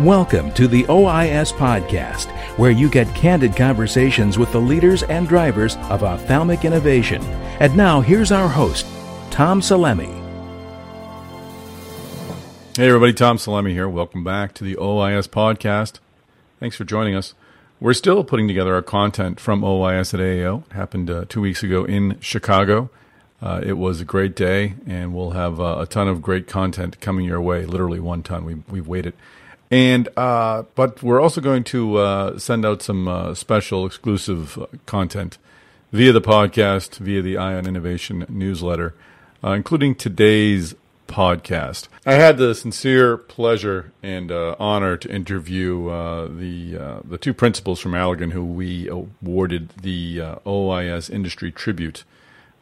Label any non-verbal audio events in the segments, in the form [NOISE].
Welcome to the OIS Podcast, where you get candid conversations with the leaders and drivers of ophthalmic innovation. And now, here's our host, Tom Salemi. Hey, everybody, Tom Salemi here. Welcome back to the OIS Podcast. Thanks for joining us. We're still putting together our content from OIS at AAO. It happened uh, two weeks ago in Chicago. Uh, it was a great day, and we'll have uh, a ton of great content coming your way. Literally one ton. We, we've waited and uh, but we're also going to uh, send out some uh, special exclusive uh, content via the podcast, via the Eye on Innovation newsletter, uh, including today's podcast. I had the sincere pleasure and uh, honor to interview the the two principals from Allergan who we awarded the OIS Industry Tribute.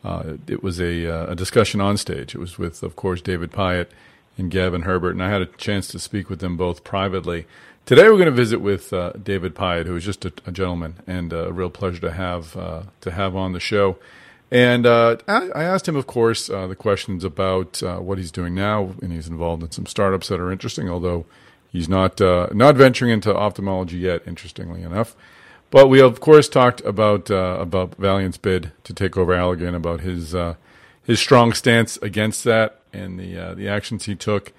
it was a, a discussion on stage. It was with, of course, David Pyott and Gavin Herbert, and I had a chance to speak with them both privately. Today we're going to visit with uh, David Pyott, who is just a, a gentleman and a real pleasure to have uh, to have on the show. And uh, I asked him, of course, uh, the questions about uh, what he's doing now, and he's involved in some startups that are interesting, although he's not uh, not venturing into ophthalmology yet. Interestingly enough, but we of course talked about about Valeant's bid to take over Allergan, about his his strong stance against that, and the uh, the actions he took,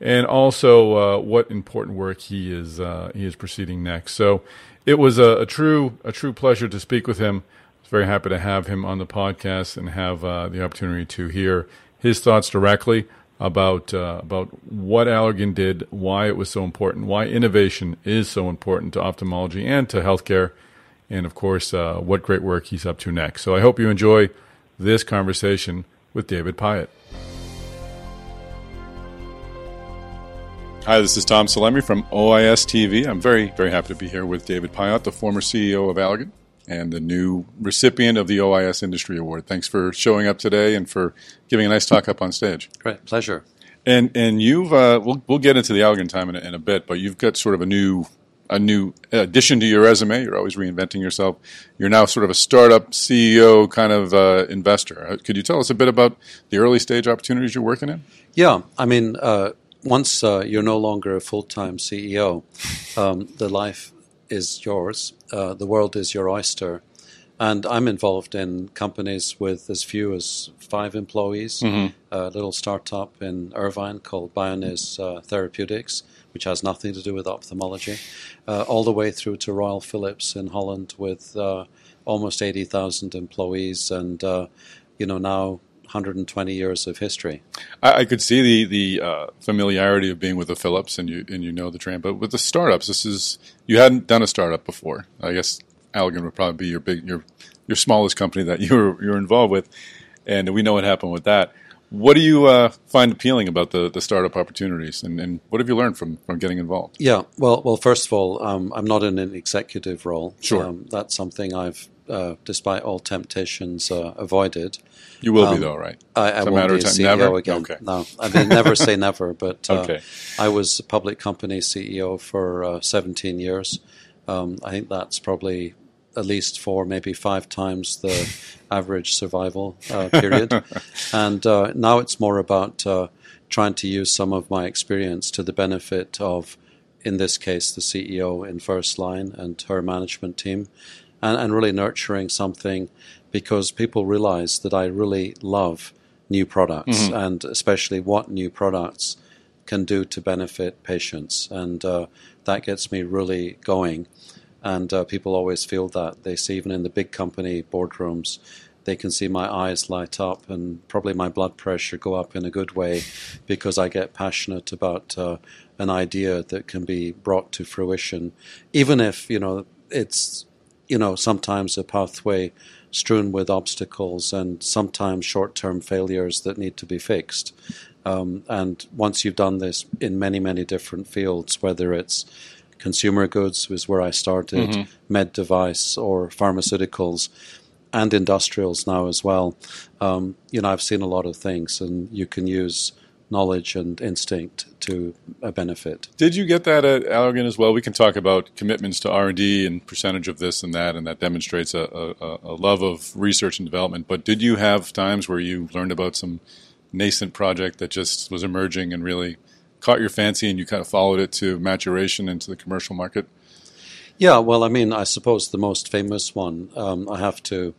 and also uh, what important work he is uh, he is proceeding next. So it was a, a, true a true pleasure to speak with him. I was very happy to have him on the podcast and have uh, the opportunity to hear his thoughts directly about uh, about what Allergan did, why it was so important, why innovation is so important to ophthalmology and to healthcare, and of course uh, what great work he's up to next. So I hope you enjoy this conversation with David Pyott. Hi, this is Tom Salemi from OIS TV. I'm very, very happy to be here with David Pyott, the former CEO of Allergan and the new recipient of the OIS Industry Award. Thanks for showing up today and for giving a nice talk up on stage. Great, pleasure. And and you've uh, we'll we'll get into the Allergan time in a, in a bit, but you've got sort of a new a new addition to your resume. You're always reinventing yourself. You're now sort of a startup CEO kind of uh, investor. Uh, could you tell us a bit about the early stage opportunities you're working in? Yeah, I mean, uh, once uh, you're no longer a full time CEO, um, the life is yours, uh, the world is your oyster. And I'm involved in companies with as few as five employees, mm-hmm. a little startup in Irvine called Bioniz uh, Therapeutics, which has nothing to do with ophthalmology, uh, all the way through to Royal Philips in Holland with uh, almost 80,000 employees and, uh, you know, now 120 years of history. I, I could see the the uh, familiarity of being with the Philips, and you and you know the train. But with the startups, this is you hadn't done a startup before. I guess Allergan would probably be your big your your smallest company that you were you're involved with, and we know what happened with that. What do you uh, find appealing about the, the startup opportunities, and, and what have you learned from, from getting involved? Yeah, well, well, first of all, um, I'm not in an executive role. Sure, um, that's something I've, uh, despite all temptations, uh, avoided. You will um, be though, right? I, I won't be a CEO never? again. Okay. No, I mean never say [LAUGHS] never, but uh, okay. I was a public company CEO for uh, 17 years. Um, I think that's probably at least four, maybe five times the [LAUGHS] average survival uh, period. [LAUGHS] and uh, now it's more about uh, trying to use some of my experience to the benefit of, in this case, the CEO in first line and her management team, and, and really nurturing something because people realize that I really love new products mm-hmm. and especially what new products can do to benefit patients. And uh, that gets me really going. And uh, people always feel that. They see, even in the big company boardrooms, they can see my eyes light up and probably my blood pressure go up in a good way because I get passionate about uh, an idea that can be brought to fruition, even if, you know, it's, you know, sometimes a pathway strewn with obstacles and sometimes short term failures that need to be fixed. Um, and once you've done this in many, many different fields, whether it's consumer goods, was where I started, mm-hmm. med device or pharmaceuticals, and industrials now as well. Um, you know, I've seen a lot of things, and you can use knowledge and instinct to a benefit. Did you get that at Allergan as well? We can talk about commitments to R and D and percentage of this and that, and that demonstrates a, a, a, love of research and development. But did you have times where you learned about some nascent project that just was emerging and really caught your fancy and you kind of followed it to maturation into the commercial market? Yeah, well, I mean, I suppose the most famous one, um, I have to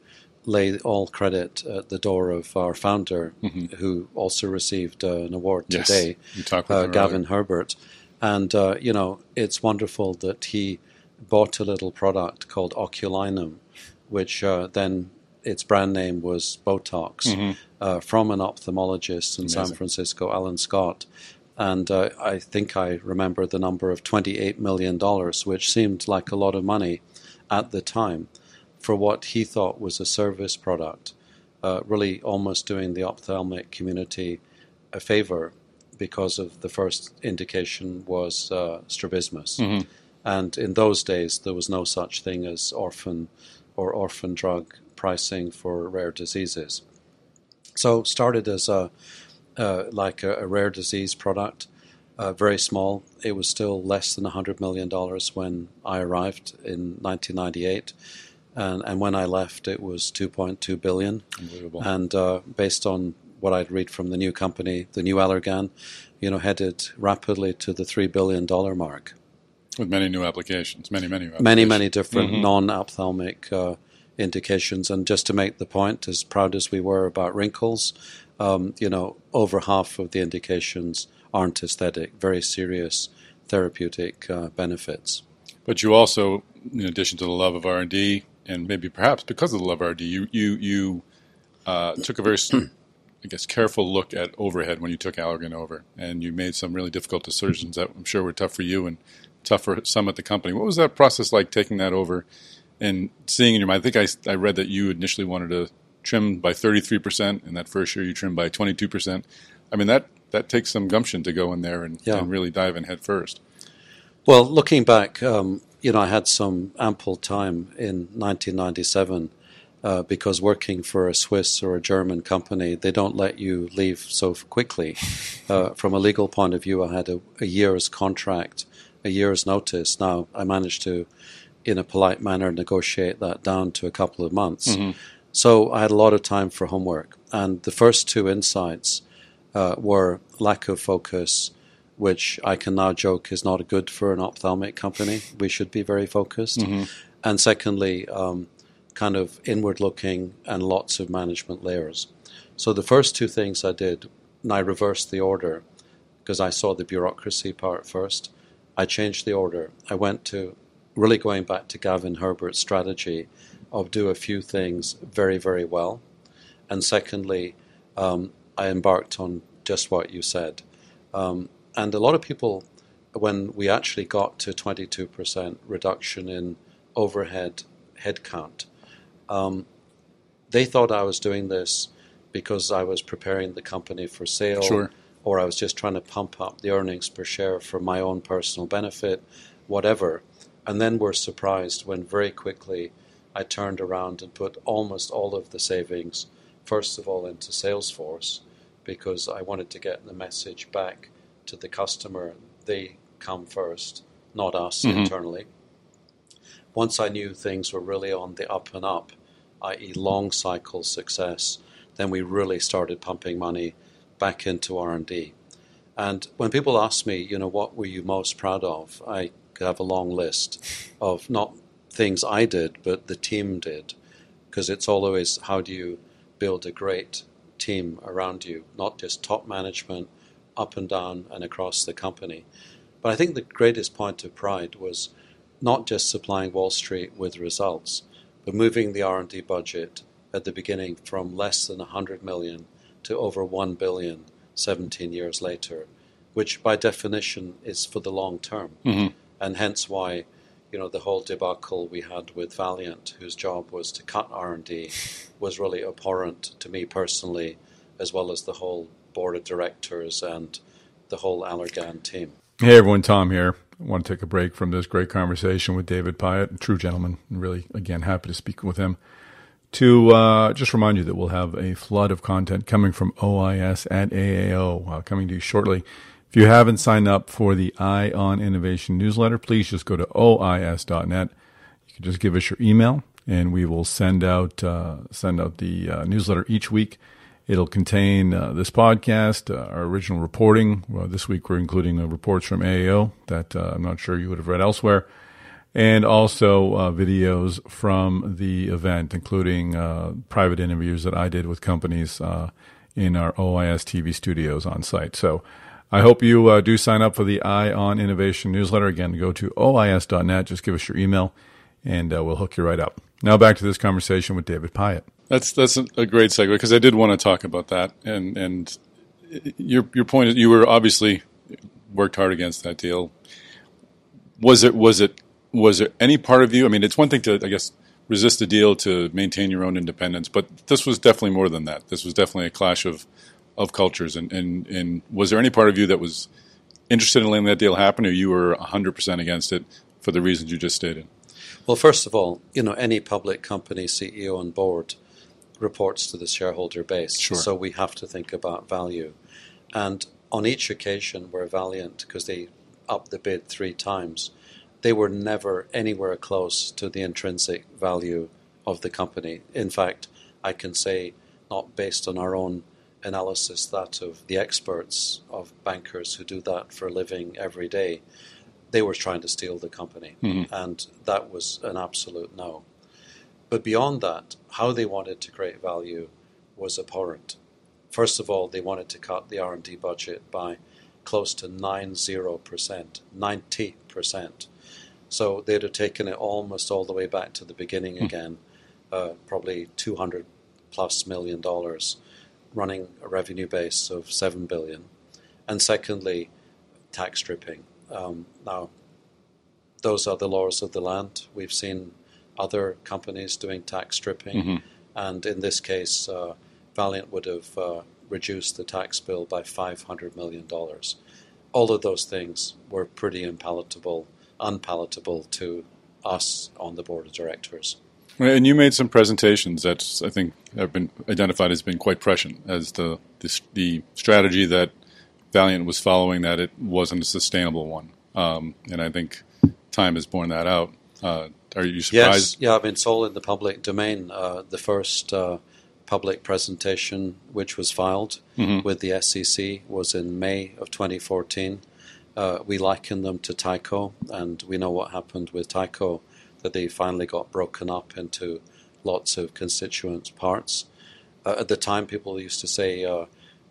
lay all credit at the door of our founder, mm-hmm. who also received uh, an award yes. today, uh, Gavin Herbert. And, uh, you know, it's wonderful that he bought a little product called Oculinum, which uh, then its brand name was Botox, mm-hmm. Uh, from an ophthalmologist in Amazing. San Francisco, Alan Scott. And uh, I think I remember the number of $28 million, which seemed like a lot of money at the time for what he thought was a service product, uh, really almost doing the ophthalmic community a favor because of the first indication was uh, strabismus. Mm-hmm. And in those days, there was no such thing as orphan or orphan drug pricing for rare diseases. So started as a uh, like a, a, rare disease product, uh, very small. It was still less than $100 million when I arrived in 1998. And, and when I left, it was 2.2 billion. Unbelievable. And uh, based on what I'd read from the new company, the new Allergan, you know, headed rapidly to the $3 billion mark. With many new applications, many, many applications. Many, many different mm-hmm. non ophthalmic uh, indications. And just to make the point, as proud as we were about wrinkles, um, you know, over half of the indications aren't aesthetic, very serious therapeutic uh, benefits. But you also, in addition to the love of R and D, and maybe perhaps because of the love of R and D, you you you uh, took a very, I guess, careful look at overhead when you took Allergan over, and you made some really difficult decisions that I'm sure were tough for you and tough for some at the company. What was that process like taking that over and seeing in your mind? I think I I read that you initially wanted to trimmed by 33%, and that first year you trimmed by 22%. I mean, that, that takes some gumption to go in there and, yeah. and really dive in head first. Well, looking back, um, you know, I had some ample time in 1997 uh, because working for a Swiss or a German company, they don't let you leave so quickly. [LAUGHS] Uh, from a legal point of view, I had a, a, year's contract, a year's notice. Now, I managed to, in a polite manner, negotiate that down to a couple of months. Mm-hmm. So I had a lot of time for homework. And the first two insights uh, were lack of focus, which I can now joke is not good for an ophthalmic company. We should be very focused. Mm-hmm. And secondly, um, kind of inward looking and lots of management layers. So the first two things I did, and I reversed the order because I saw the bureaucracy part first. I changed the order. I went to really going back to Gavin Herbert's strategy of do a few things very, very well. And secondly, um, I embarked on just what you said. Um, and a lot of people, when we actually got to 22% reduction in overhead headcount, um, they thought I was doing this because I was preparing the company for sale, sure. or I was just trying to pump up the earnings per share for my own personal benefit, whatever. And then we're surprised when very quickly I turned around and put almost all of the savings, first of all, into Salesforce because I wanted to get the message back to the customer. They come first, not us mm-hmm. internally. Once I knew things were really on the up and up, i.e., long cycle success, then we really started pumping money back into R&D. And when people ask me, you know, what were you most proud of, I have a long list of not things I did, but the team did. Because it's always how do you build a great team around you, not just top management, up and down and across the company. But I think the greatest point of pride was not just supplying Wall Street with results, but moving the R&D budget at the beginning from less than 100 million to over 1 billion 17 years later, which by definition is for the long term. Mm-hmm. And hence why you know the whole debacle we had with Valeant, whose job was to cut R and D, [LAUGHS] was really abhorrent to me personally, as well as the whole board of directors and the whole Allergan team. Hey everyone, Tom here. I want to take a break from this great conversation with David Pyott, a true gentleman, and really again happy to speak with him. To uh, just remind you that we'll have a flood of content coming from OIS at AAO uh, coming to you shortly. If you haven't signed up for the Eye on Innovation newsletter, please just go to ois.net. You can just give us your email, and we will send out uh, send out the uh, newsletter each week. It'll contain uh, this podcast, uh, our original reporting. Well, this week we're including uh, reports from AAO that uh, I'm not sure you would have read elsewhere, and also videos from the event, including private interviews that I did with companies in our OIS TV studios on site. So I hope you uh, do sign up for the Eye on Innovation newsletter. Again, go to ois.net, just give us your email, and uh, we'll hook you right up. Now back to this conversation with David Pyott. That's that's a great segue because I did want to talk about that, and and your your point is you were obviously worked hard against that deal. Was it was it was there any part of you? I mean, it's one thing to I guess resist a deal to maintain your own independence, but this was definitely more than that. This was definitely a clash of of cultures, and and and was there any part of you that was interested in letting that deal happen, or you were hundred percent against it for the reasons you just stated? Well, first of all, you know, any public company CEO and board reports to the shareholder base. Sure. So we have to think about value. And on each occasion where Valeant, because they upped the bid three times, they were never anywhere close to the intrinsic value of the company. In fact, I can say, not based on our own analysis, that of the experts, of bankers who do that for a living every day, they were trying to steal the company. Mm-hmm. And that was an absolute no. But beyond that, how they wanted to create value was abhorrent. First of all, they wanted to cut the R&D budget by close to 90%, 90%. So they'd have taken it almost all the way back to the beginning mm. again, uh, probably 200 plus million dollars, running a revenue base of 7 billion. And secondly, tax stripping. Um, now, those are the laws of the land. We've seen other companies doing tax stripping. Mm-hmm. And in this case, uh, Valeant would have uh, reduced the tax bill by $500 million. All of those things were pretty unpalatable, unpalatable to us on the board of directors. And you made some presentations that I think have been identified as being quite prescient as the, the, the strategy that Valeant was following that it wasn't a sustainable one. Um, and I think time has borne that out. Uh, are you surprised? Yes, yeah, I mean, it's all in the public domain. Uh, the first uh, public presentation, which was filed mm-hmm. with the SEC, was in May of 2014. Uh, we liken them to Tyco, and we know what happened with Tyco, that they finally got broken up into lots of constituent parts. Uh, at the time, people used to say, uh,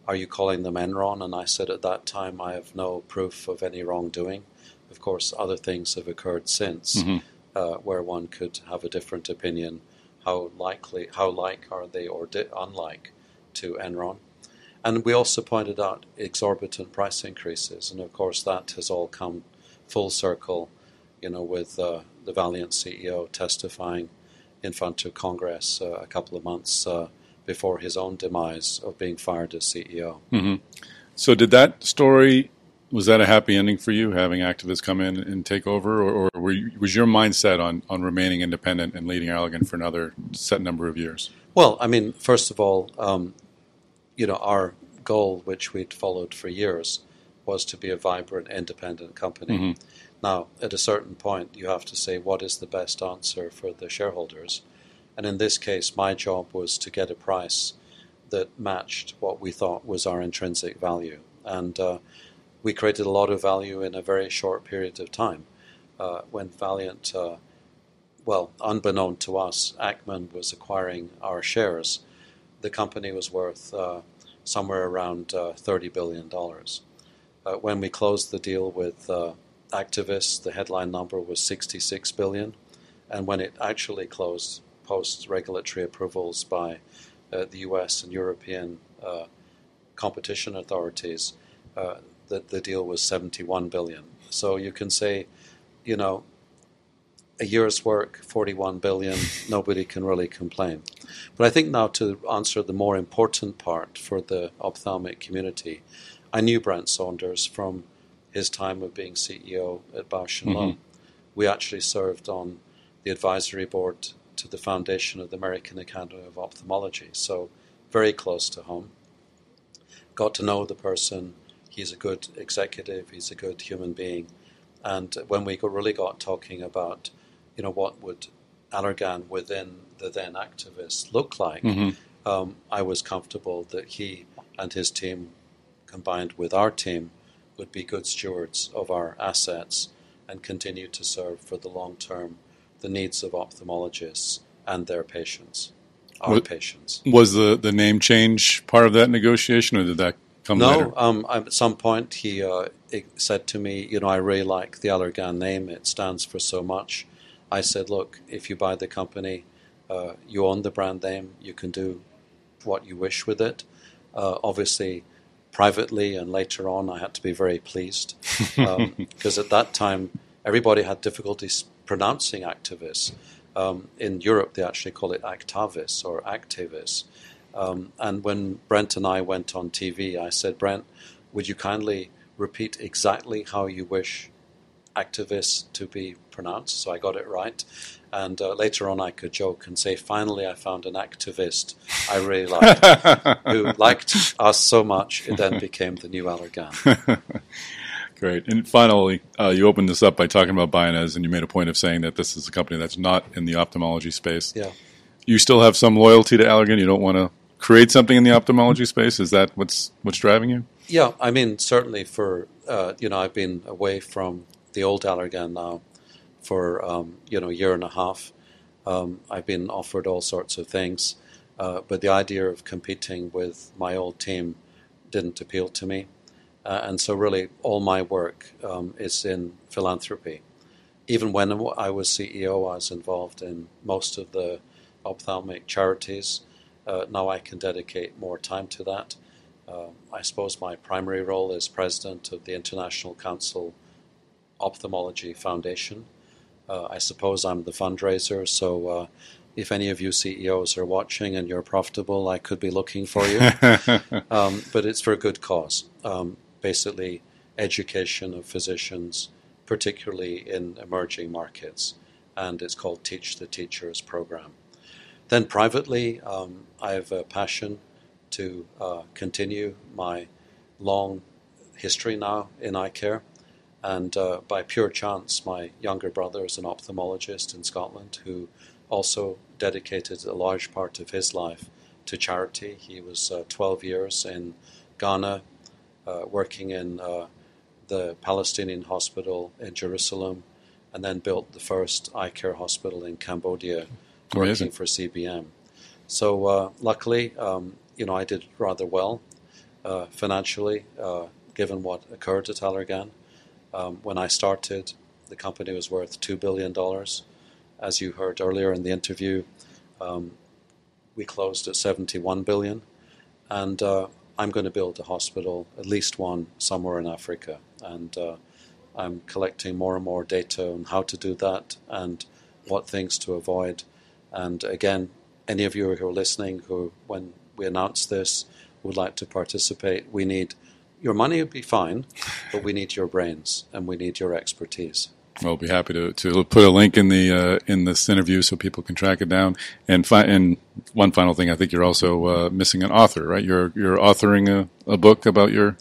Are you calling them Enron? And I said at that time, I have no proof of any wrongdoing. Of course, other things have occurred since. Mm-hmm uh, where one could have a different opinion. How likely, how like are they or di- unlike to Enron? And we also pointed out exorbitant price increases, and of course that has all come full circle, you know, with uh, the Valeant CEO testifying in front of Congress uh, a couple of months uh, before his own demise of being fired as CEO. Mm-hmm. So, did that story was that a happy ending for you, having Actavis come in and take over, or, or you, was your mindset on, on remaining independent and leading Allergan for another set number of years? Well, I mean, first of all, um, you know, our goal, which we'd followed for years, was to be a vibrant, independent company. Mm-hmm. Now, at a certain point, you have to say what is the best answer for the shareholders. And in this case, my job was to get a price that matched what we thought was our intrinsic value. And uh, we created a lot of value in a very short period of time. Uh, when Valeant, uh, well, unbeknown to us, Ackman was acquiring our shares, the company was worth uh, somewhere around uh, $30 billion. Uh, when we closed the deal with uh, Actavis, the headline number was 66 billion, and when it actually closed post regulatory approvals by the U.S. and European competition authorities, the, the deal was 71 billion. So you can say, you know, a year's work, 41 billion, [LAUGHS] nobody can really complain. But I think now to answer the more important part for the ophthalmic community, I knew Brent Saunders from his time of being CEO at Bausch and Lomb. Mm-hmm. We actually served on the advisory board to the foundation of the American Academy of Ophthalmology, so very close to home. Got to know the person he's a good executive, he's a good human being. And when we really got talking about, you know, what would Allergan within the then Actavis look like, mm-hmm. um, I was comfortable that he and his team, combined with our team, would be good stewards of our assets and continue to serve for the long term the needs of ophthalmologists and their patients, our What- patients. Was the, the name change part of that negotiation, or did that come later? No, um, at some point he uh, said to me, you know, I really like the Allergan name. It stands for so much. I said, look, if you buy the company, uh, you own the brand name. You can do what you wish with it. Uh, obviously, privately and later on, I had to be very pleased [LAUGHS] because at that time everybody had difficulties pronouncing Actavis. Um, in Europe, they actually call it Actavis or activis. Um, and when Brent and I went on TV, I said, Brent, would you kindly repeat exactly how you wish Actavis to be pronounced? So I got it right. And uh, later on, I could joke and say, finally, I found an activist I really [LAUGHS] liked, who liked us so much, it then became the new Allergan. [LAUGHS] Great. And finally, uh, you opened this up by talking about Bioniz, and you made a point of saying that this is a company that's not in the ophthalmology space. Yeah. You still have some loyalty to Allergan. You don't want to create something in the ophthalmology space. Is that what's what's driving you? Yeah, I mean, certainly for, uh, you know, I've been away from the old Allergan now for, um, you know, a year and a half. Um, I've been offered all sorts of things, uh, but the idea of competing with my old team didn't appeal to me. Uh, and so, really, all my work um, is in philanthropy. Even when I was CEO, I was involved in most of the ophthalmic charities. Uh, now I can dedicate more time to that. Uh, I suppose my primary role is president of the International Council Ophthalmology Foundation. Uh, I suppose I'm the fundraiser, so uh, if any of you CEOs are watching and you're profitable, I could be looking for you. [LAUGHS] um, but it's for a good cause. Um, basically, education of physicians, particularly in emerging markets, and it's called Teach the Teachers program. Then privately, um, I have a passion to uh, continue my long history now in eye care. And uh, by pure chance, my younger brother is an ophthalmologist in Scotland who also dedicated a large part of his life to charity. He was uh, 12 years in Ghana, uh, working in uh, the Palestinian hospital in Jerusalem, and then built the first eye care hospital in Cambodia, working Amazing. for CBM. So uh, luckily, um, you know, I did rather well uh, financially, uh, given what occurred at Allergan. Um, when I started, the company was worth two billion dollars. As you heard earlier in the interview, um, we closed at 71 billion, and uh, I'm going to build a hospital, at least one, somewhere in Africa, and uh, I'm collecting more and more data on how to do that and what things to avoid. And again, any of you who are listening, who when we announce this would like to participate, we need your money would be fine, but we need your brains and we need your expertise. We'll be happy to, to put a link in the uh, in this interview so people can track it down. And fi- and one final thing, I think you're also uh, missing an author, right? You're you're authoring a, a book about your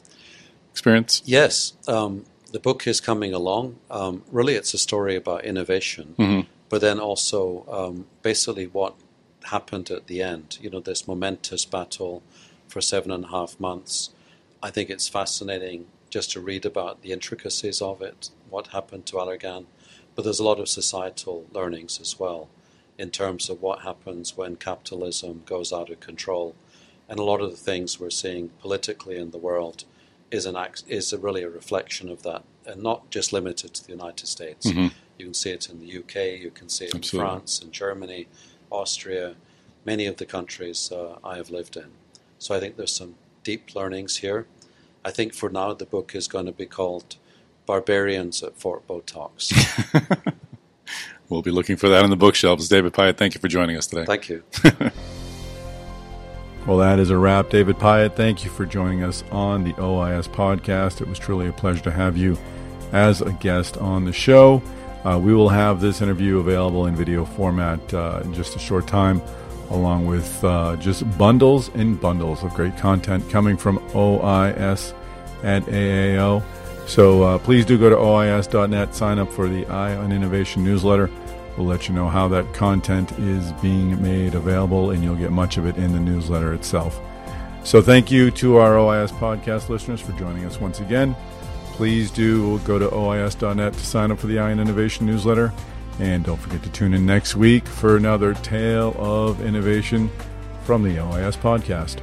experience. Yes, um, the book is coming along. Um, really, it's a story about innovation, but then also um, basically what happened at the end. You know, this momentous battle for seven and a half months. I think it's fascinating just to read about the intricacies of it, what happened to Allergan, but there's a lot of societal learnings as well in terms of what happens when capitalism goes out of control. And a lot of the things we're seeing politically in the world is an is a really a reflection of that, and not just limited to the United States. You can see it in the UK, you can see it Absolutely. in France and Germany, Austria, many of the countries uh, I have lived in. So I think there's some deep learnings here. I think for now the book is going to be called Barbarians at Fort Botox. [LAUGHS] We'll be looking for that on the bookshelves. David Pyott, thank you for joining us today. Thank you. [LAUGHS] Well, that is a wrap. David Pyott, thank you for joining us on the OIS podcast. It was truly a pleasure to have you as a guest on the show. Uh, we will have this interview available in video format uh, in just a short time, along with uh, just bundles and bundles of great content coming from OIS at AAO. So uh, please do go to OIS.net, sign up for the Eye on Innovation newsletter. We'll let you know how that content is being made available, and you'll get much of it in the newsletter itself. So, thank you to our OIS podcast listeners for joining us once again. Please do go to OIS.net to sign up for the Eye on Innovation newsletter. And don't forget to tune in next week for another tale of innovation from the OIS podcast.